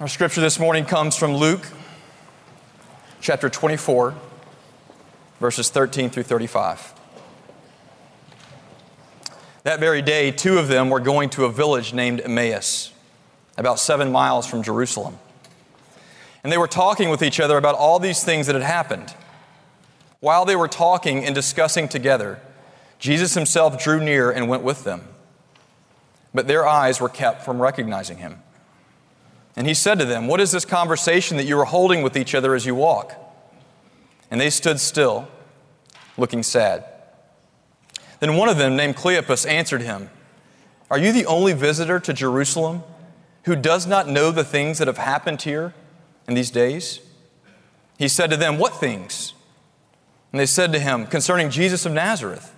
Our scripture this morning comes from Luke chapter 24, verses 13 through 35. That very day, two of them were going to a village named Emmaus, about seven miles from Jerusalem. And they were talking with each other about all these things that had happened. While they were talking and discussing together, Jesus himself drew near and went with them. But their eyes were kept from recognizing him. And he said to them, What is this conversation that you are holding with each other as you walk? And they stood still, looking sad. Then one of them, named Cleopas, answered him, Are you the only visitor to Jerusalem who does not know the things that have happened here in these days? He said to them, What things? And they said to him, Concerning Jesus of Nazareth,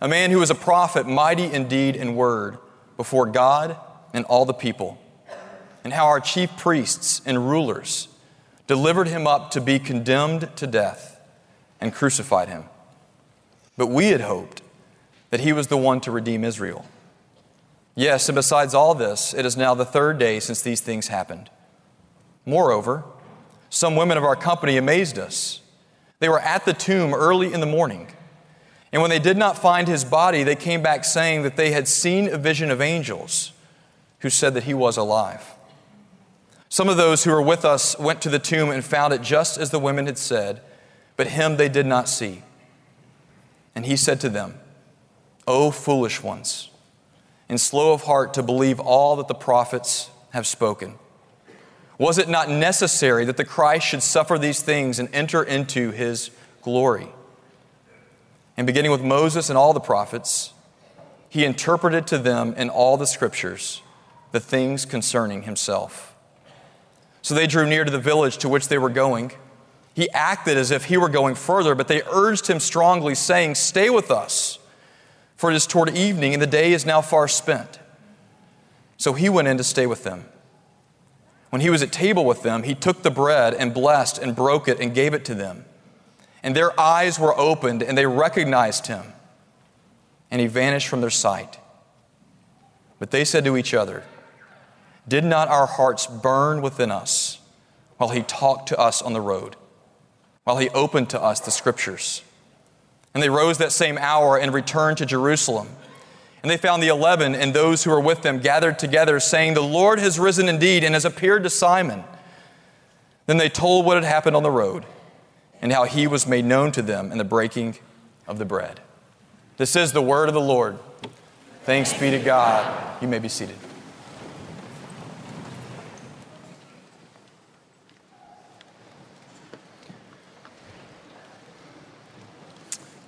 a man who was a prophet, mighty in deed and word before God and all the people and how our chief priests and rulers delivered him up to be condemned to death and crucified him. But we had hoped that he was the one to redeem Israel. Yes, and besides all this, it is now the third day since these things happened. Moreover, some women of our company amazed us. They were at the tomb early in the morning. And when they did not find his body, they came back saying that they had seen a vision of angels who said that he was alive. Some of those who were with us went to the tomb and found it just as the women had said, but him they did not see. And he said to them, O foolish ones, and slow of heart to believe all that the prophets have spoken. Was it not necessary that the Christ should suffer these things and enter into his glory? And beginning with Moses and all the prophets, he interpreted to them in all the scriptures the things concerning himself. So they drew near to the village to which they were going. He acted as if he were going further, but they urged him strongly, saying, Stay with us, for it is toward evening, and the day is now far spent. So he went in to stay with them. When he was at table with them, he took the bread and blessed and broke it and gave it to them. And their eyes were opened, and they recognized him. And he vanished from their sight. But they said to each other, did not our hearts burn within us while he talked to us on the road, while he opened to us the scriptures? And they rose that same hour and returned to Jerusalem. And they found the eleven and those who were with them gathered together, saying, The Lord has risen indeed and has appeared to Simon. Then they told what had happened on the road and how he was made known to them in the breaking of the bread. This is the word of the Lord. Thanks be to God. You may be seated.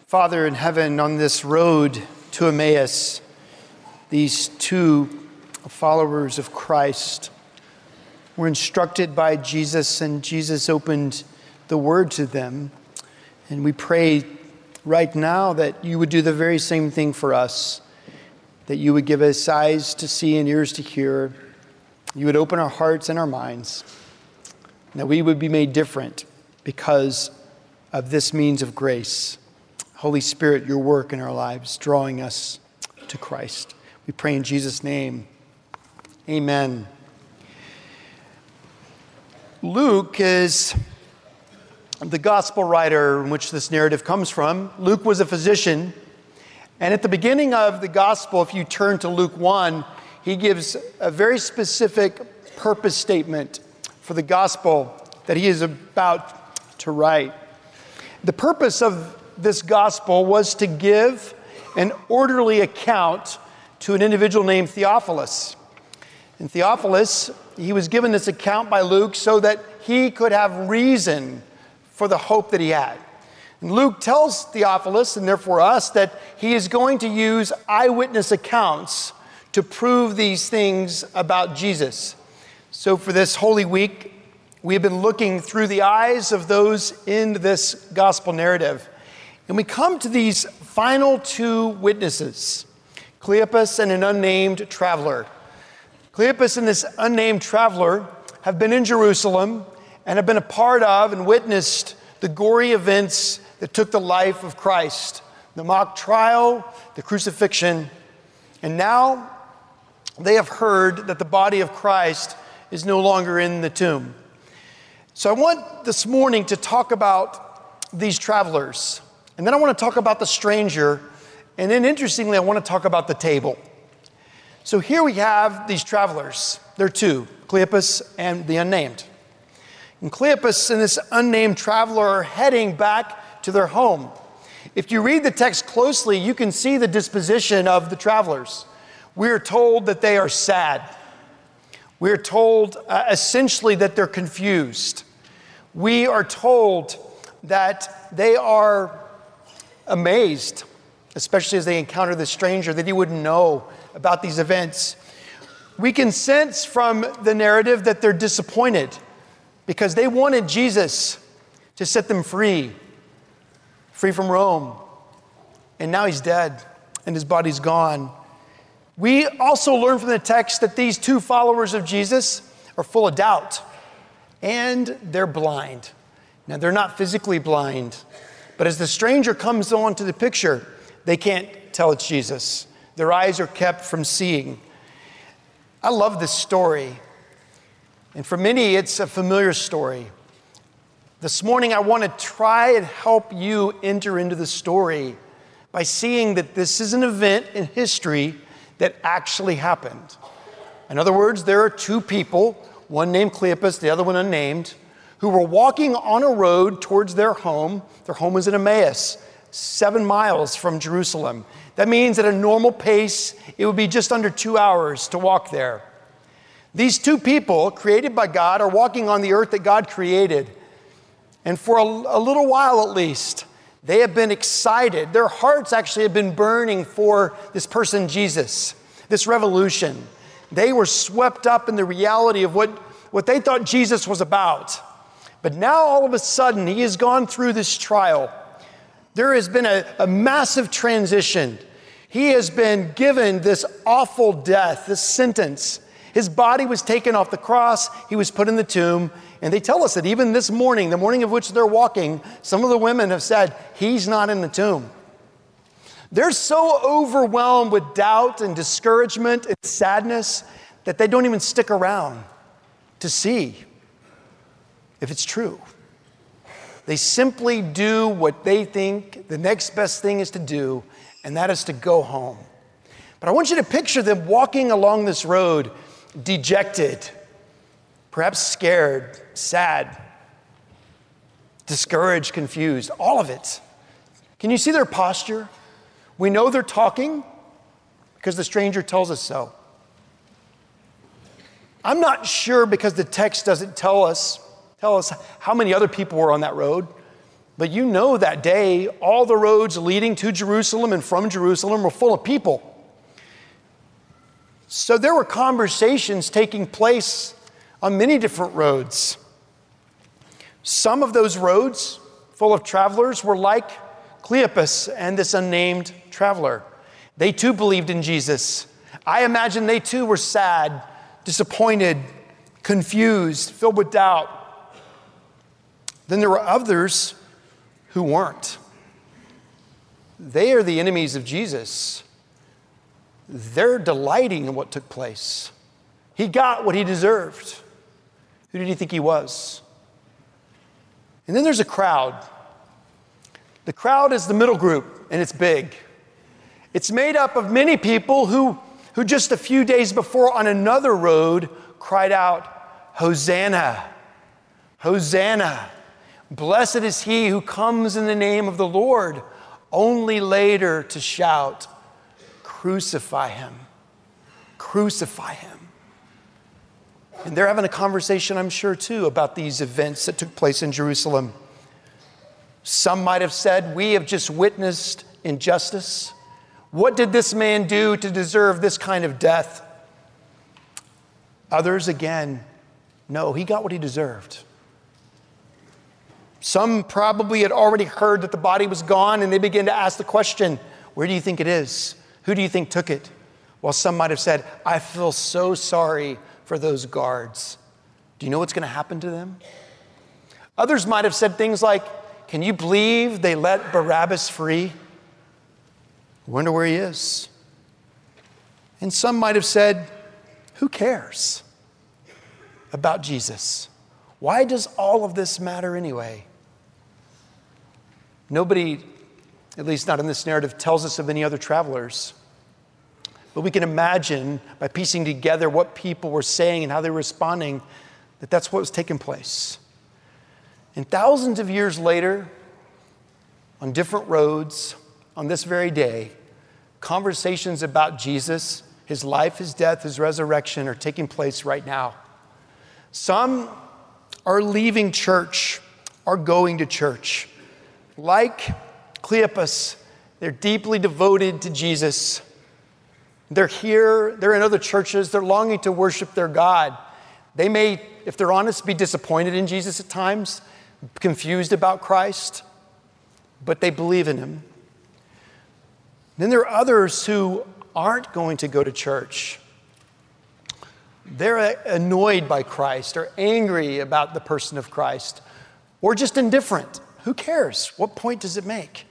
Father in heaven, on this road to Emmaus, these two followers of Christ were instructed by Jesus, and Jesus opened the word to them. And we pray right now that you would do the very same thing for us, that you would give us eyes to see and ears to hear. You would open our hearts and our minds, that we would be made different because of this means of grace. Holy Spirit, your work in our lives, drawing us to Christ. We pray in Jesus' name. Amen. Luke is the gospel writer in which this narrative comes from. Luke was a physician. And at the beginning of the gospel, if you turn to Luke 1, he gives a very specific purpose statement for the gospel that he is about to write. The purpose of this gospel was to give an orderly account to an individual named Theophilus. And Theophilus, he was given this account by Luke so that he could have reason for the hope that he had. And Luke tells Theophilus, and therefore us, that he is going to use eyewitness accounts to prove these things about Jesus. So for this Holy Week, we have been looking through the eyes of those in this gospel narrative. And we come to these final two witnesses Cleopas and an unnamed traveler. Cleopas and this unnamed traveler have been in Jerusalem and have been a part of and witnessed the gory events that took the life of Christ the mock trial, the crucifixion, and now they have heard that the body of Christ is no longer in the tomb. So I want this morning to talk about these travelers. And then I want to talk about the stranger. And then interestingly, I want to talk about the table. So here we have these travelers. There are two Cleopas and the unnamed. And Cleopas and this unnamed traveler are heading back to their home. If you read the text closely, you can see the disposition of the travelers. We are told that they are sad. We are told uh, essentially that they're confused. We are told that they are amazed, especially as they encounter the stranger, that he wouldn't know about these events. We can sense from the narrative that they're disappointed because they wanted Jesus to set them free, free from Rome. And now he's dead and his body's gone. We also learn from the text that these two followers of Jesus are full of doubt and they're blind. Now, they're not physically blind, but as the stranger comes onto the picture, they can't tell it's Jesus. Their eyes are kept from seeing. I love this story. And for many, it's a familiar story. This morning, I want to try and help you enter into the story by seeing that this is an event in history that actually happened. In other words, there are two people, one named Cleopas, the other one unnamed, who were walking on a road towards their home. Their home was in Emmaus, seven miles from Jerusalem. That means at a normal pace, it would be just under two hours to walk there. These two people, created by God, are walking on the earth that God created. And for a, a little while at least, they have been excited. Their hearts actually have been burning for this person, Jesus, this revolution. They were swept up in the reality of what, what they thought Jesus was about. But now, all of a sudden, he has gone through this trial. There has been a, a massive transition. He has been given this awful death, this sentence. His body was taken off the cross, he was put in the tomb, and they tell us that even this morning, the morning of which they're walking, some of the women have said, He's not in the tomb. They're so overwhelmed with doubt and discouragement and sadness that they don't even stick around to see if it's true. They simply do what they think the next best thing is to do, and that is to go home. But I want you to picture them walking along this road, dejected, perhaps scared, sad, discouraged, confused, all of it. Can you see their posture? We know they're talking because the stranger tells us so. I'm not sure because the text doesn't tell us tell us how many other people were on that road. But you know that day, all the roads leading to Jerusalem and from Jerusalem were full of people. So there were conversations taking place on many different roads. Some of those roads, full of travelers, were like Cleopas and this unnamed traveler. They too believed in Jesus. I imagine they too were sad, disappointed, confused, filled with doubt. Then there were others who weren't. They are the enemies of Jesus. They're delighting in what took place. He got what he deserved. Who did he think he was? And then there's a crowd. The crowd is the middle group, and it's big. It's made up of many people who, who just a few days before on another road cried out, Hosanna! Hosanna! Blessed is he who comes in the name of the Lord, only later to shout, Crucify him! Crucify him! And they're having a conversation, I'm sure, too, about these events that took place in Jerusalem. Some might have said, We have just witnessed injustice. What did this man do to deserve this kind of death? Others, again, no, he got what he deserved. Some probably had already heard that the body was gone and they began to ask the question where do you think it is? Who do you think took it? While some might have said, I feel so sorry for those guards. Do you know what's going to happen to them? Others might have said things like, Can you believe they let Barabbas free? I wonder where he is. And some might have said, Who cares? about Jesus? Why does all of this matter anyway? Nobody, at least not in this narrative, tells us of any other travelers. But we can imagine by piecing together what people were saying and how they were responding that that's what was taking place. And thousands of years later, on different roads, on this very day, conversations about Jesus, his life, his death, his resurrection are taking place right now. Some are leaving church, are going to church. Like Cleopas, they're deeply devoted to Jesus. They're here, they're in other churches, they're longing to worship their God. They may, if they're honest, be disappointed in Jesus at times, confused about Christ, but they believe in him. Then there are others who aren't going to go to church. They're uh, annoyed by Christ or angry about the person of Christ or just indifferent. Who cares? What point does it make?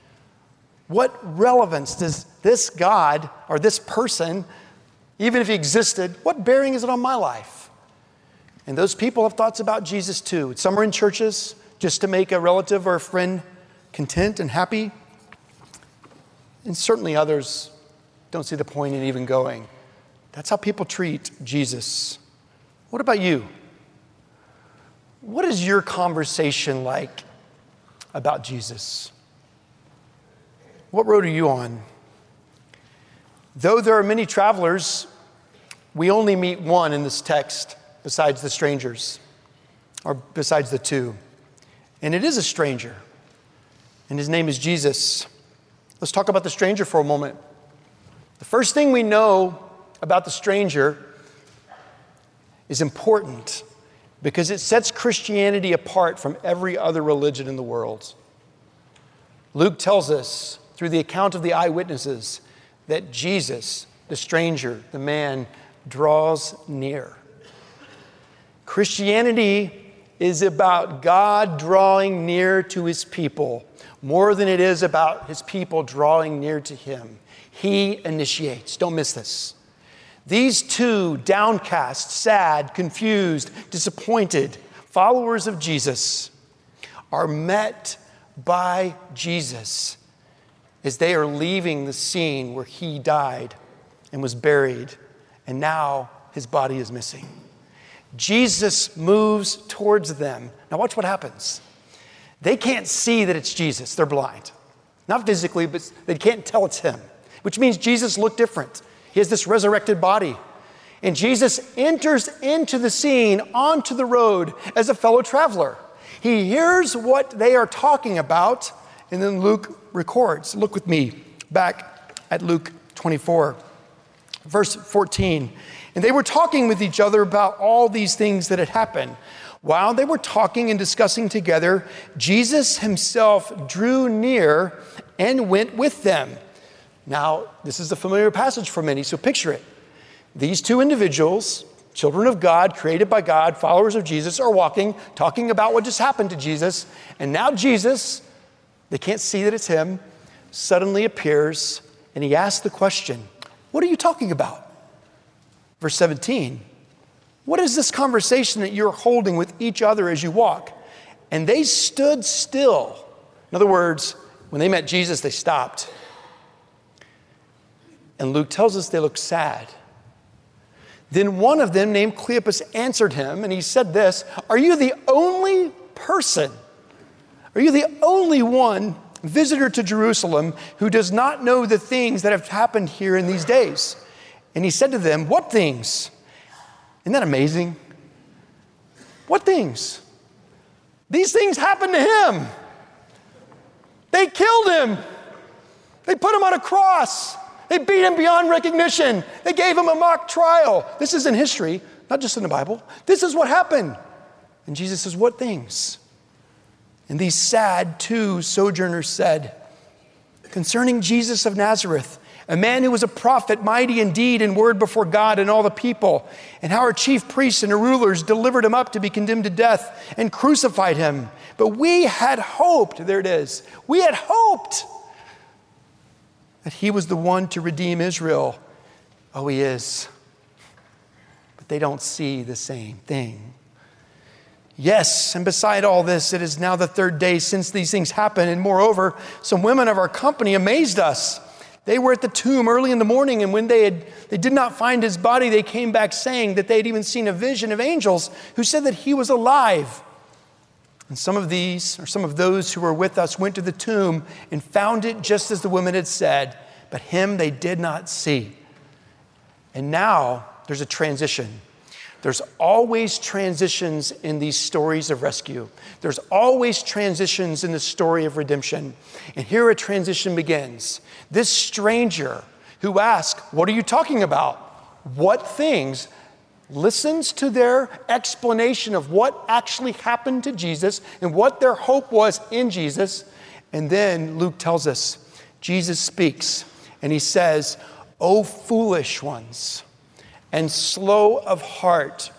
What relevance does this God or this person, even if he existed, what bearing is it on my life? And those people have thoughts about Jesus too. Some are in churches just to make a relative or a friend content and happy. And certainly others don't see the point in even going. That's how people treat Jesus. What about you? What is your conversation like about Jesus? What road are you on? Though there are many travelers, we only meet one in this text besides the strangers, or besides the two. And it is a stranger, and his name is Jesus. Let's talk about the stranger for a moment. The first thing we know about the stranger is important because it sets Christianity apart from every other religion in the world. Luke tells us through the account of the eyewitnesses that Jesus, the stranger, the man, draws near. Christianity is about God drawing near to his people more than it is about his people drawing near to him. He initiates. Don't miss this. These two downcast, sad, confused, disappointed followers of Jesus are met by Jesus as they are leaving the scene where he died and was buried, and now his body is missing. Jesus moves towards them. Now, watch what happens. They can't see that it's Jesus, they're blind. Not physically, but they can't tell it's him, which means Jesus looked different. He has this resurrected body. And Jesus enters into the scene onto the road as a fellow traveler. He hears what they are talking about, and then Luke records. Look with me back at Luke 24, verse 14. And they were talking with each other about all these things that had happened. While they were talking and discussing together, Jesus himself drew near and went with them. Now, this is a familiar passage for many, so picture it. These two individuals, children of God, created by God, followers of Jesus, are walking, talking about what just happened to Jesus. And now Jesus, they can't see that it's him, suddenly appears and he asks the question, What are you talking about? Verse 17. What is this conversation that you're holding with each other as you walk? And they stood still. In other words, when they met Jesus, they stopped. And Luke tells us they looked sad. Then one of them, named Cleopas, answered him, and he said this Are you the only person? Are you the only one visitor to Jerusalem who does not know the things that have happened here in these days? And he said to them, What things? Isn't that amazing? What things? These things happened to him. They killed him. They put him on a cross. They beat him beyond recognition. They gave him a mock trial. This is in history, not just in the Bible. This is what happened. And Jesus says, What things? And these sad two sojourners said, Concerning Jesus of Nazareth, a man who was a prophet, mighty indeed in deed and word before God and all the people, and how our chief priests and rulers delivered him up to be condemned to death and crucified him. But we had hoped, there it is, we had hoped that he was the one to redeem Israel. Oh, he is. But they don't see the same thing. Yes, and beside all this, it is now the third day since these things happened. And moreover, some women of our company amazed us. They were at the tomb early in the morning, and when they, had, they did not find his body, they came back saying that they had even seen a vision of angels who said that he was alive. And some of these, or some of those who were with us, went to the tomb and found it just as the women had said, but him they did not see. And now there's a transition. There's always transitions in these stories of rescue. There's always transitions in the story of redemption. And here a transition begins. This stranger who asks, What are you talking about? What things? Listens to their explanation of what actually happened to Jesus and what their hope was in Jesus. And then Luke tells us Jesus speaks and he says, O foolish ones, and slow of heart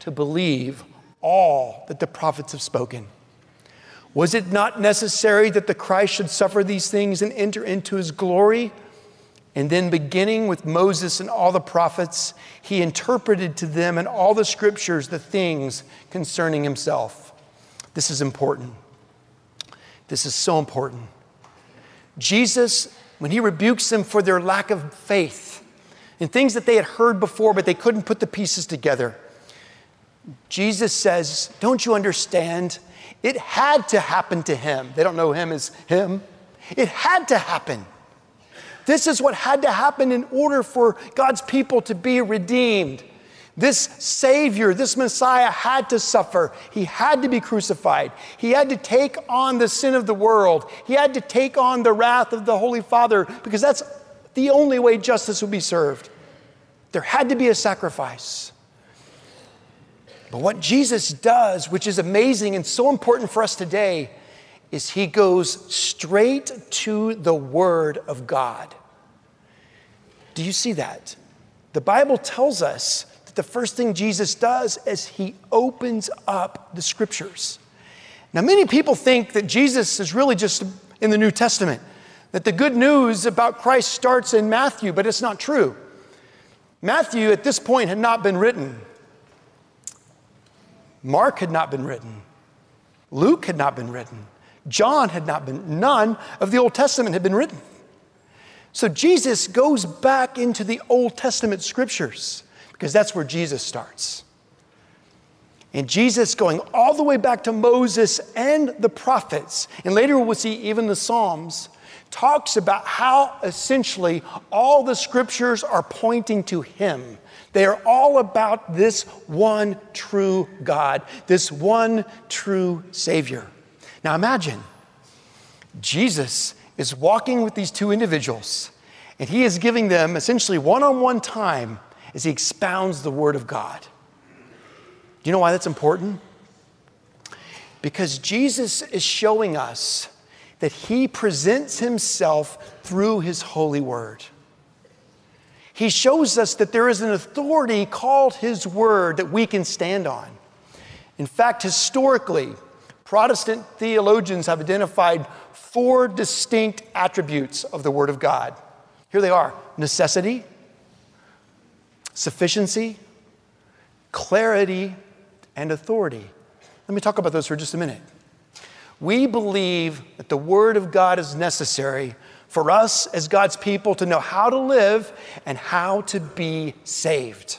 to believe all that the prophets have spoken. Was it not necessary that the Christ should suffer these things and enter into his glory? And then, beginning with Moses and all the prophets, he interpreted to them in all the scriptures the things concerning himself. This is important. This is so important. Jesus, when he rebukes them for their lack of faith, and things that they had heard before, but they couldn't put the pieces together. Jesus says, Don't you understand? It had to happen to him. They don't know him as him. It had to happen. This is what had to happen in order for God's people to be redeemed. This Savior, this Messiah had to suffer. He had to be crucified. He had to take on the sin of the world. He had to take on the wrath of the Holy Father because that's the only way justice would be served. There had to be a sacrifice. But what Jesus does, which is amazing and so important for us today, is he goes straight to the Word of God. Do you see that? The Bible tells us that the first thing Jesus does is he opens up the Scriptures. Now, many people think that Jesus is really just in the New Testament that the good news about Christ starts in Matthew, but it's not true. Matthew at this point had not been written. Mark had not been written. Luke had not been written. John had not been, none of the Old Testament had been written. So Jesus goes back into the Old Testament scriptures because that's where Jesus starts. And Jesus going all the way back to Moses and the prophets, and later we'll see even the Psalms, talks about how essentially all the scriptures are pointing to Him. They are all about this one true God, this one true Savior. Now imagine Jesus is walking with these two individuals, and He is giving them essentially one on one time as He expounds the Word of God. Do you know why that's important? Because Jesus is showing us that he presents himself through his holy word. He shows us that there is an authority called his word that we can stand on. In fact, historically, Protestant theologians have identified four distinct attributes of the word of God. Here they are necessity, sufficiency, clarity, and authority. Let me talk about those for just a minute. We believe that the Word of God is necessary for us as God's people to know how to live and how to be saved.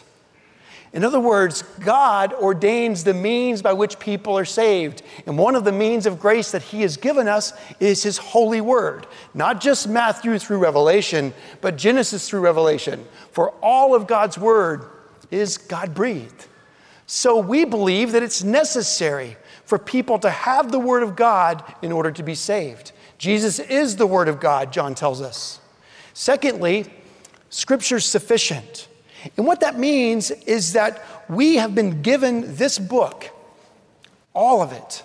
In other words, God ordains the means by which people are saved. And one of the means of grace that He has given us is His holy word. Not just Matthew through Revelation, but Genesis through Revelation. For all of God's word is God breathed. So we believe that it's necessary for people to have the Word of God in order to be saved. Jesus is the Word of God, John tells us. Secondly, Scripture's sufficient. And what that means is that we have been given this book, all of it,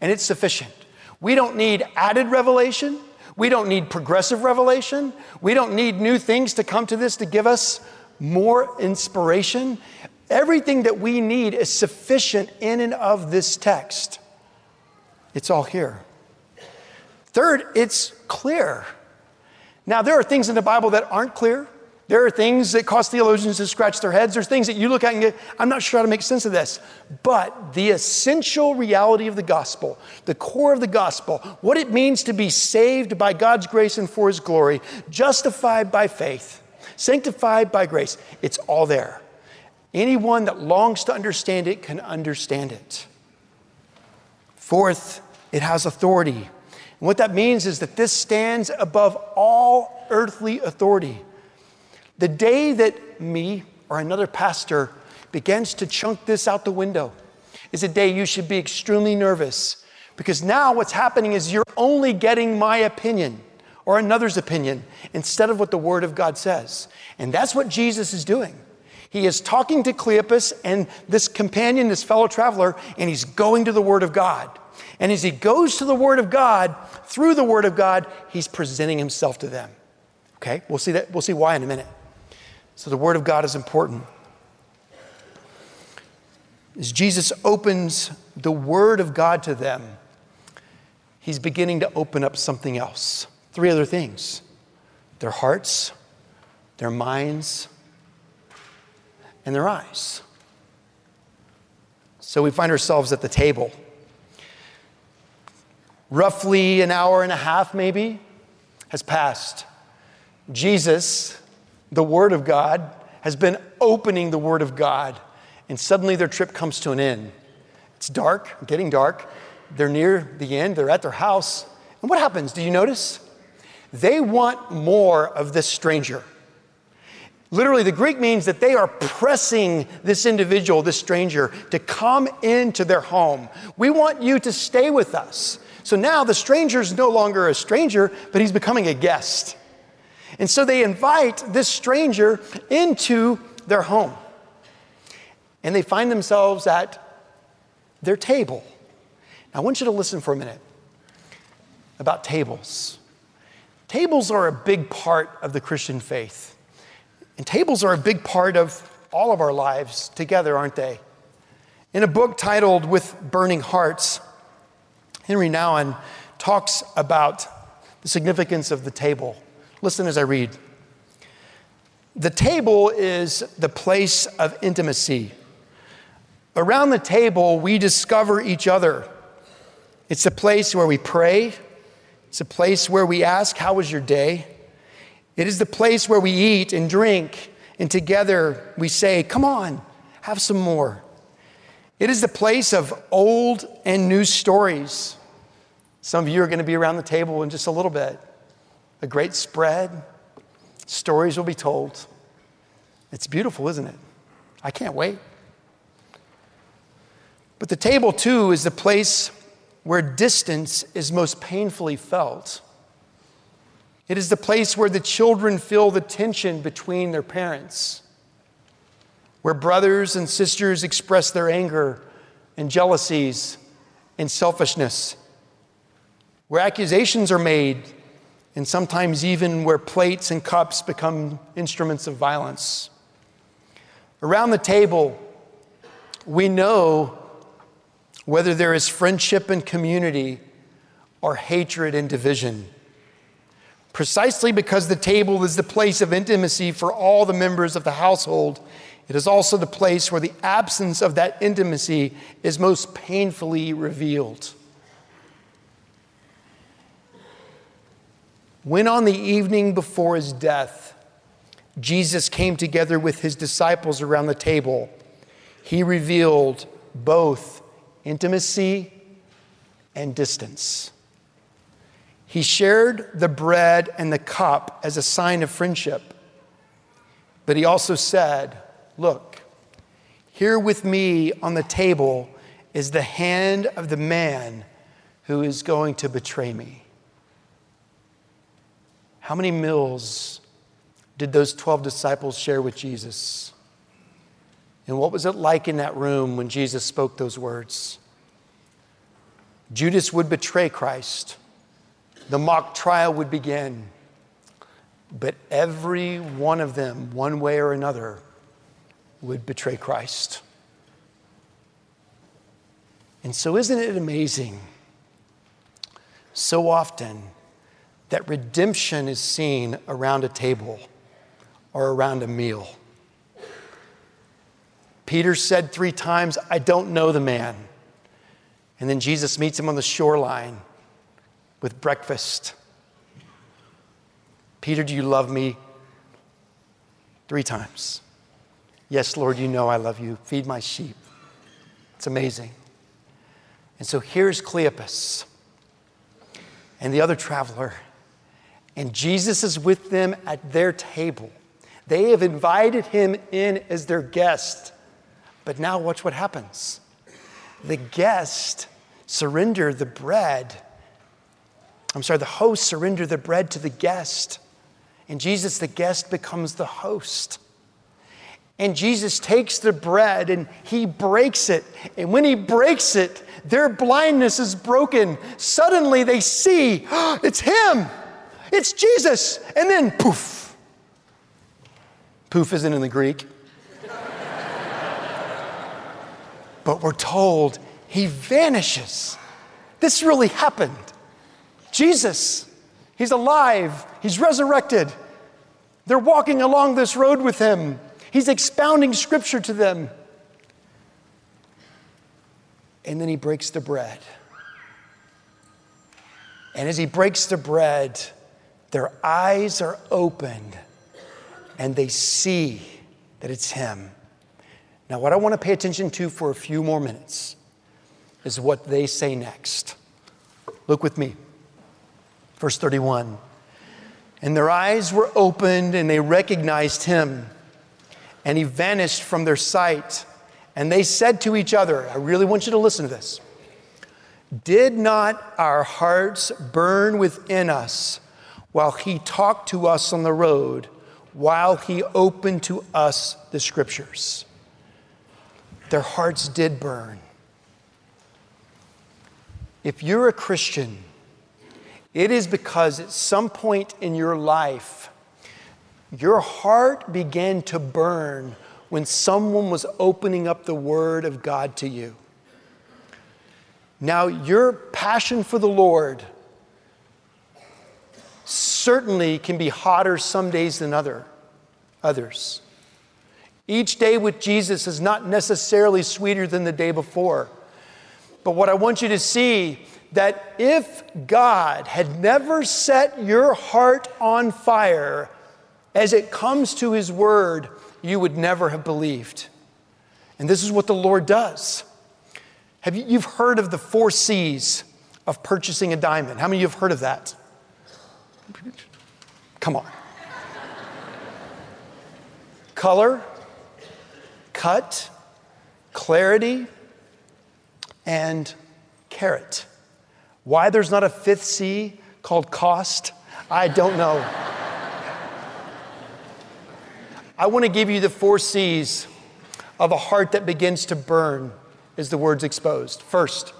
and it's sufficient. We don't need added revelation. We don't need progressive revelation. We don't need new things to come to this to give us more inspiration. Everything that we need is sufficient in and of this text. It's all here. Third, it's clear. Now, there are things in the Bible that aren't clear. There are things that cause theologians to scratch their heads. There's things that you look at and get, I'm not sure how to make sense of this. But the essential reality of the gospel, the core of the gospel, what it means to be saved by God's grace and for his glory, justified by faith, sanctified by grace, it's all there. Anyone that longs to understand it can understand it. Fourth, it has authority. And what that means is that this stands above all earthly authority. The day that me or another pastor begins to chunk this out the window is a day you should be extremely nervous because now what's happening is you're only getting my opinion or another's opinion instead of what the Word of God says. And that's what Jesus is doing. He is talking to Cleopas and this companion, this fellow traveler, and he's going to the Word of God. And as he goes to the Word of God, through the Word of God, he's presenting himself to them. Okay, we'll see that. We'll see why in a minute. So the Word of God is important. As Jesus opens the Word of God to them, he's beginning to open up something else. Three other things their hearts, their minds, and their eyes. So we find ourselves at the table. Roughly an hour and a half, maybe, has passed. Jesus the Word of God, has been opening the Word of God, and suddenly their trip comes to an end. It's dark, getting dark. They're near the end, they're at their house. And what happens? Do you notice? They want more of this stranger. Literally, the Greek means that they are pressing this individual, this stranger, to come into their home. We want you to stay with us. So now the stranger is no longer a stranger, but he's becoming a guest. And so they invite this stranger into their home. And they find themselves at their table. Now, I want you to listen for a minute about tables. Tables are a big part of the Christian faith. And tables are a big part of all of our lives together, aren't they? In a book titled With Burning Hearts, Henri Nouwen talks about the significance of the table. Listen as I read. The table is the place of intimacy. Around the table, we discover each other. It's a place where we pray. It's a place where we ask, How was your day? It is the place where we eat and drink, and together we say, Come on, have some more. It is the place of old and new stories. Some of you are going to be around the table in just a little bit a great spread. Stories will be told. It's beautiful, isn't it? I can't wait. But the table, too, is the place where distance is most painfully felt. It is the place where the children feel the tension between their parents, where brothers and sisters express their anger and jealousies and selfishness, where accusations are made and sometimes even where plates and cups become instruments of violence. Around the table, we know whether there is friendship and community or hatred and division. Precisely because the table is the place of intimacy for all the members of the household, it is also the place where the absence of that intimacy is most painfully revealed. When on the evening before his death, Jesus came together with his disciples around the table, he revealed both intimacy and distance. He shared the bread and the cup as a sign of friendship, but he also said, Look, here with me on the table is the hand of the man who is going to betray me. How many meals did those 12 disciples share with Jesus? And what was it like in that room when Jesus spoke those words? Judas would betray Christ. The mock trial would begin. But every one of them, one way or another, would betray Christ. And so, isn't it amazing? So often, that redemption is seen around a table, or around a meal. Peter said three times, I don't know the man. And then Jesus meets him on the shoreline with breakfast. Peter, do you love me? Three times. Yes, Lord, you know I love you. Feed my sheep. It's amazing. And so here's Cleopas and the other traveler, and Jesus is with them at their table. They have invited him in as their guest. But now, watch what happens. The guest surrender the bread. I'm sorry, the host surrender the bread to the guest. And Jesus, the guest, becomes the host. And Jesus takes the bread and he breaks it. And when he breaks it, their blindness is broken. Suddenly they see, oh, it's him, it's Jesus. And then poof. Poof isn't in the Greek. but we're told he vanishes. This really happened. Jesus, he's alive, he's resurrected. They're walking along this road with him. He's expounding scripture to them. And then he breaks the bread. And as he breaks the bread, their eyes are opened and they see that it's him. Now, what I want to pay attention to for a few more minutes is what they say next. Look with me. Verse 31. And their eyes were opened and they recognized him, and he vanished from their sight. And they said to each other, I really want you to listen to this. Did not our hearts burn within us while he talked to us on the road, while he opened to us the scriptures? their hearts did burn. If you're a Christian, it is because at some point in your life, your heart began to burn when someone was opening up the Word of God to you. Now, your passion for the Lord certainly can be hotter some days than other, others. Each day with Jesus is not necessarily sweeter than the day before. But what I want you to see that if God had never set your heart on fire as it comes to his word, you would never have believed. And this is what the Lord does. Have you, you've heard of the four C's of purchasing a diamond. How many of you have heard of that? Come on. Color, cut, clarity, and carat. Why there's not a fifth C called cost, I don't know. I want to give you the four C's of a heart that begins to burn as the word's exposed. First,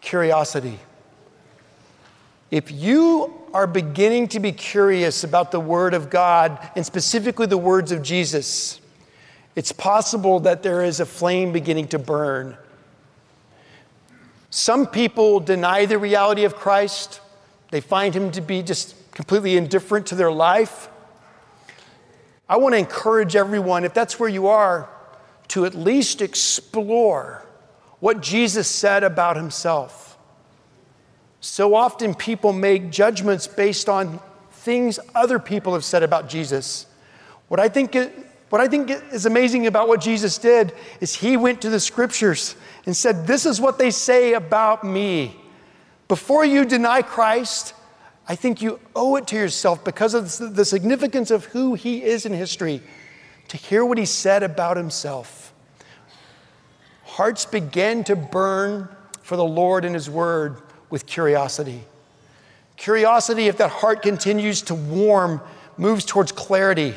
curiosity. If you are beginning to be curious about the Word of God, and specifically the words of Jesus, it's possible that there is a flame beginning to burn. Some people deny the reality of Christ, they find him to be just completely indifferent to their life. I want to encourage everyone, if that's where you are, to at least explore what Jesus said about himself. So often people make judgments based on things other people have said about Jesus. What I think what I think is amazing about what Jesus did is he went to the scriptures and said, This is what they say about me. Before you deny Christ, I think you owe it to yourself because of the significance of who he is in history to hear what he said about himself. Hearts began to burn for the Lord and his word with curiosity. Curiosity, if that heart continues to warm, moves towards clarity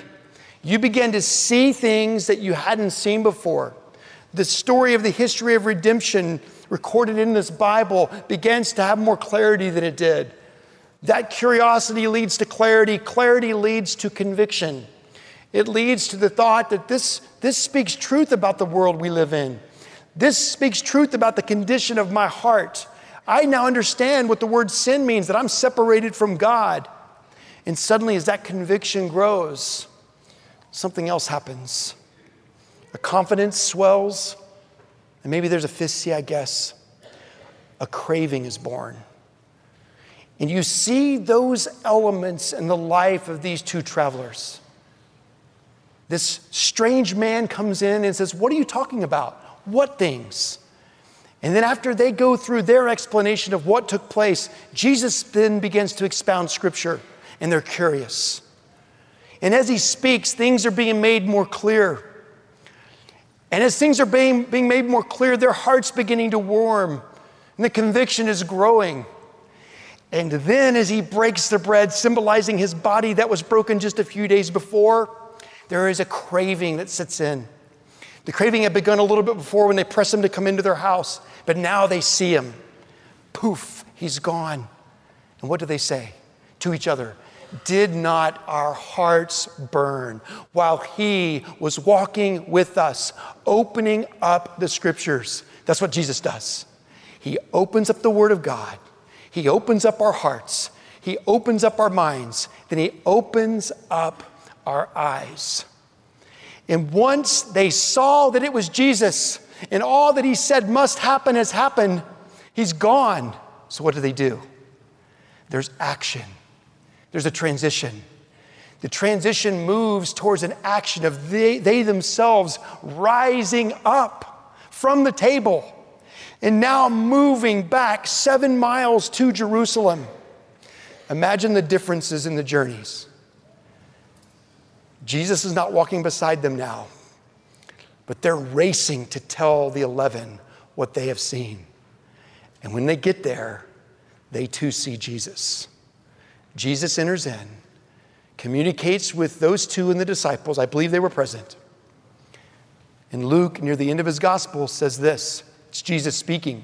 you begin to see things that you hadn't seen before. The story of the history of redemption recorded in this Bible begins to have more clarity than it did. That curiosity leads to clarity, clarity leads to conviction. It leads to the thought that this, this speaks truth about the world we live in. This speaks truth about the condition of my heart. I now understand what the word sin means that I'm separated from God. And suddenly, as that conviction grows, something else happens. A confidence swells, and maybe there's a fifth I guess. A craving is born. And you see those elements in the life of these two travelers. This strange man comes in and says, What are you talking about? What things? And then, after they go through their explanation of what took place, Jesus then begins to expound scripture, and they're curious. And as he speaks, things are being made more clear. And as things are being, being made more clear, their heart's beginning to warm, and the conviction is growing. And then, as he breaks the bread, symbolizing his body that was broken just a few days before, there is a craving that sits in. The craving had begun a little bit before when they pressed him to come into their house, but now they see him. Poof, he's gone. And what do they say to each other? Did not our hearts burn while he was walking with us, opening up the scriptures? That's what Jesus does. He opens up the Word of God, He opens up our hearts, He opens up our minds, then He opens up our eyes. And once they saw that it was Jesus and all that he said must happen has happened, he's gone. So, what do they do? There's action, there's a transition. The transition moves towards an action of they, they themselves rising up from the table and now moving back seven miles to Jerusalem. Imagine the differences in the journeys. Jesus is not walking beside them now, but they're racing to tell the 11 what they have seen. And when they get there, they too see Jesus. Jesus enters in, communicates with those two and the disciples. I believe they were present. And Luke, near the end of his gospel, says this it's Jesus speaking.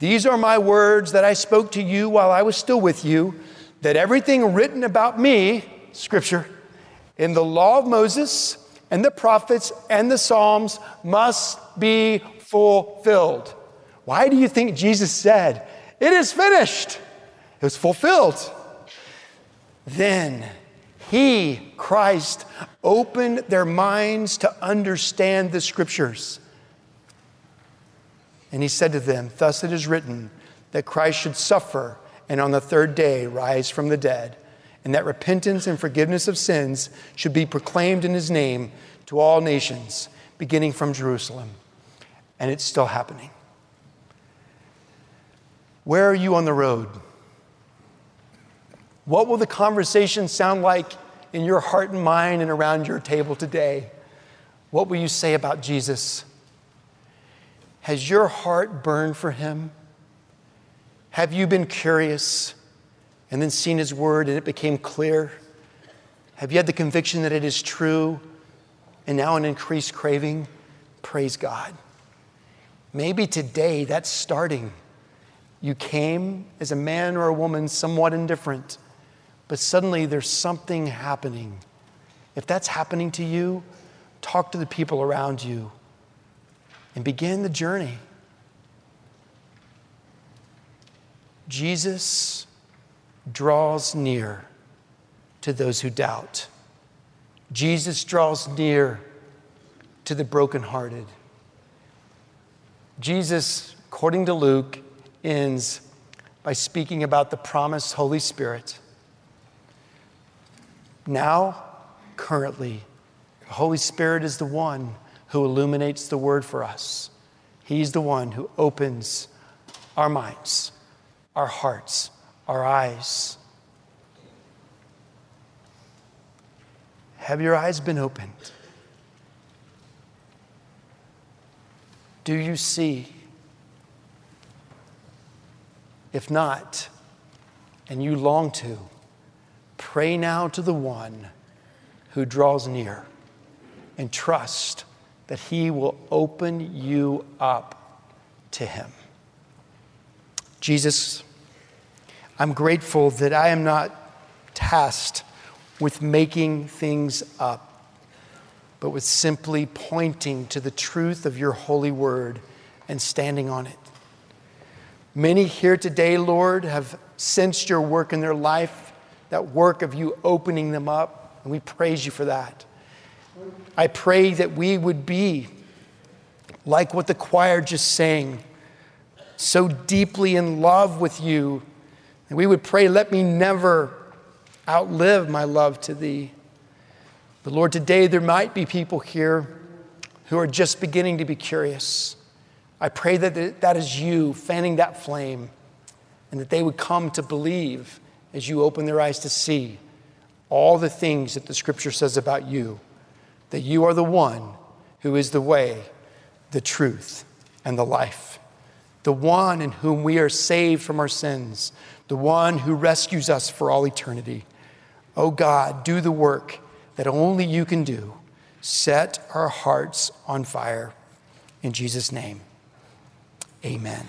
These are my words that I spoke to you while I was still with you, that everything written about me, Scripture, in the law of Moses and the prophets and the Psalms must be fulfilled. Why do you think Jesus said, It is finished? It was fulfilled. Then he, Christ, opened their minds to understand the scriptures. And he said to them, Thus it is written that Christ should suffer and on the third day rise from the dead and that repentance and forgiveness of sins should be proclaimed in his name to all nations, beginning from Jerusalem. And it's still happening. Where are you on the road? What will the conversation sound like in your heart and mind and around your table today? What will you say about Jesus? Has your heart burned for him? Have you been curious? And then seen His Word and it became clear? Have you had the conviction that it is true and now an increased craving? Praise God. Maybe today that's starting. You came as a man or a woman somewhat indifferent, but suddenly there's something happening. If that's happening to you, talk to the people around you and begin the journey. Jesus draws near to those who doubt. Jesus draws near to the brokenhearted. Jesus, according to Luke, ends by speaking about the promised Holy Spirit. Now, currently, the Holy Spirit is the one who illuminates the word for us. He's the one who opens our minds, our hearts, our eyes. Have your eyes been opened? Do you see? If not, and you long to, pray now to the one who draws near and trust that he will open you up to him. Jesus, I'm grateful that I am not tasked with making things up, but with simply pointing to the truth of your holy word and standing on it. Many here today, Lord, have sensed your work in their life, that work of you opening them up, and we praise you for that. I pray that we would be like what the choir just sang, so deeply in love with you. And we would pray, let me never outlive my love to thee. But Lord, today there might be people here who are just beginning to be curious. I pray that that is you fanning that flame and that they would come to believe as you open their eyes to see all the things that the scripture says about you, that you are the one who is the way, the truth, and the life, the one in whom we are saved from our sins, the one who rescues us for all eternity. Oh God, do the work that only you can do. Set our hearts on fire. In Jesus' name, amen.